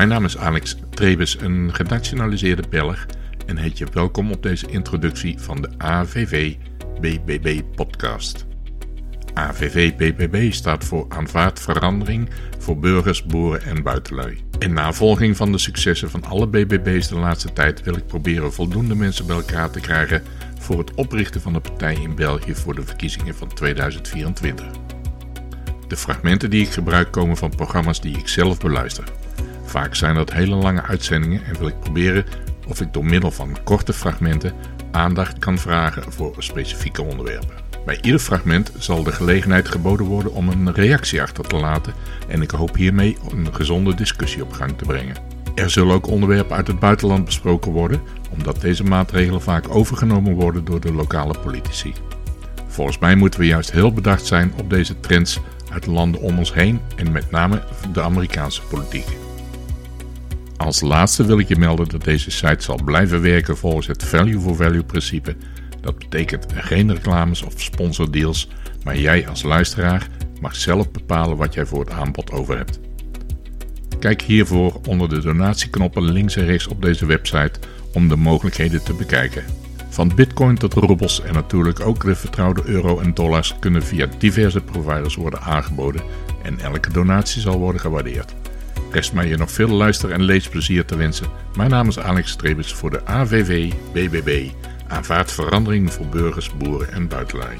Mijn naam is Alex Trebes, een genationaliseerde Belg en heet je welkom op deze introductie van de AVV BBB podcast. AVV BBB staat voor Aanvaard Verandering voor Burgers, Boeren en Buitenlui. In navolging van de successen van alle BBB's de laatste tijd wil ik proberen voldoende mensen bij elkaar te krijgen voor het oprichten van een partij in België voor de verkiezingen van 2024. De fragmenten die ik gebruik komen van programma's die ik zelf beluister. Vaak zijn dat hele lange uitzendingen en wil ik proberen of ik door middel van korte fragmenten aandacht kan vragen voor specifieke onderwerpen. Bij ieder fragment zal de gelegenheid geboden worden om een reactie achter te laten en ik hoop hiermee een gezonde discussie op gang te brengen. Er zullen ook onderwerpen uit het buitenland besproken worden, omdat deze maatregelen vaak overgenomen worden door de lokale politici. Volgens mij moeten we juist heel bedacht zijn op deze trends uit de landen om ons heen en met name de Amerikaanse politiek. Als laatste wil ik je melden dat deze site zal blijven werken volgens het value for value principe. Dat betekent geen reclames of sponsordeals, maar jij als luisteraar mag zelf bepalen wat jij voor het aanbod over hebt. Kijk hiervoor onder de donatieknoppen links en rechts op deze website om de mogelijkheden te bekijken. Van bitcoin tot roebels en natuurlijk ook de vertrouwde euro en dollars kunnen via diverse providers worden aangeboden en elke donatie zal worden gewaardeerd. Rest mij je nog veel luister- en leesplezier te wensen. Mijn naam is Alex Strebus voor de AVV BBB. Aanvaard verandering voor burgers, boeren en buitenlui.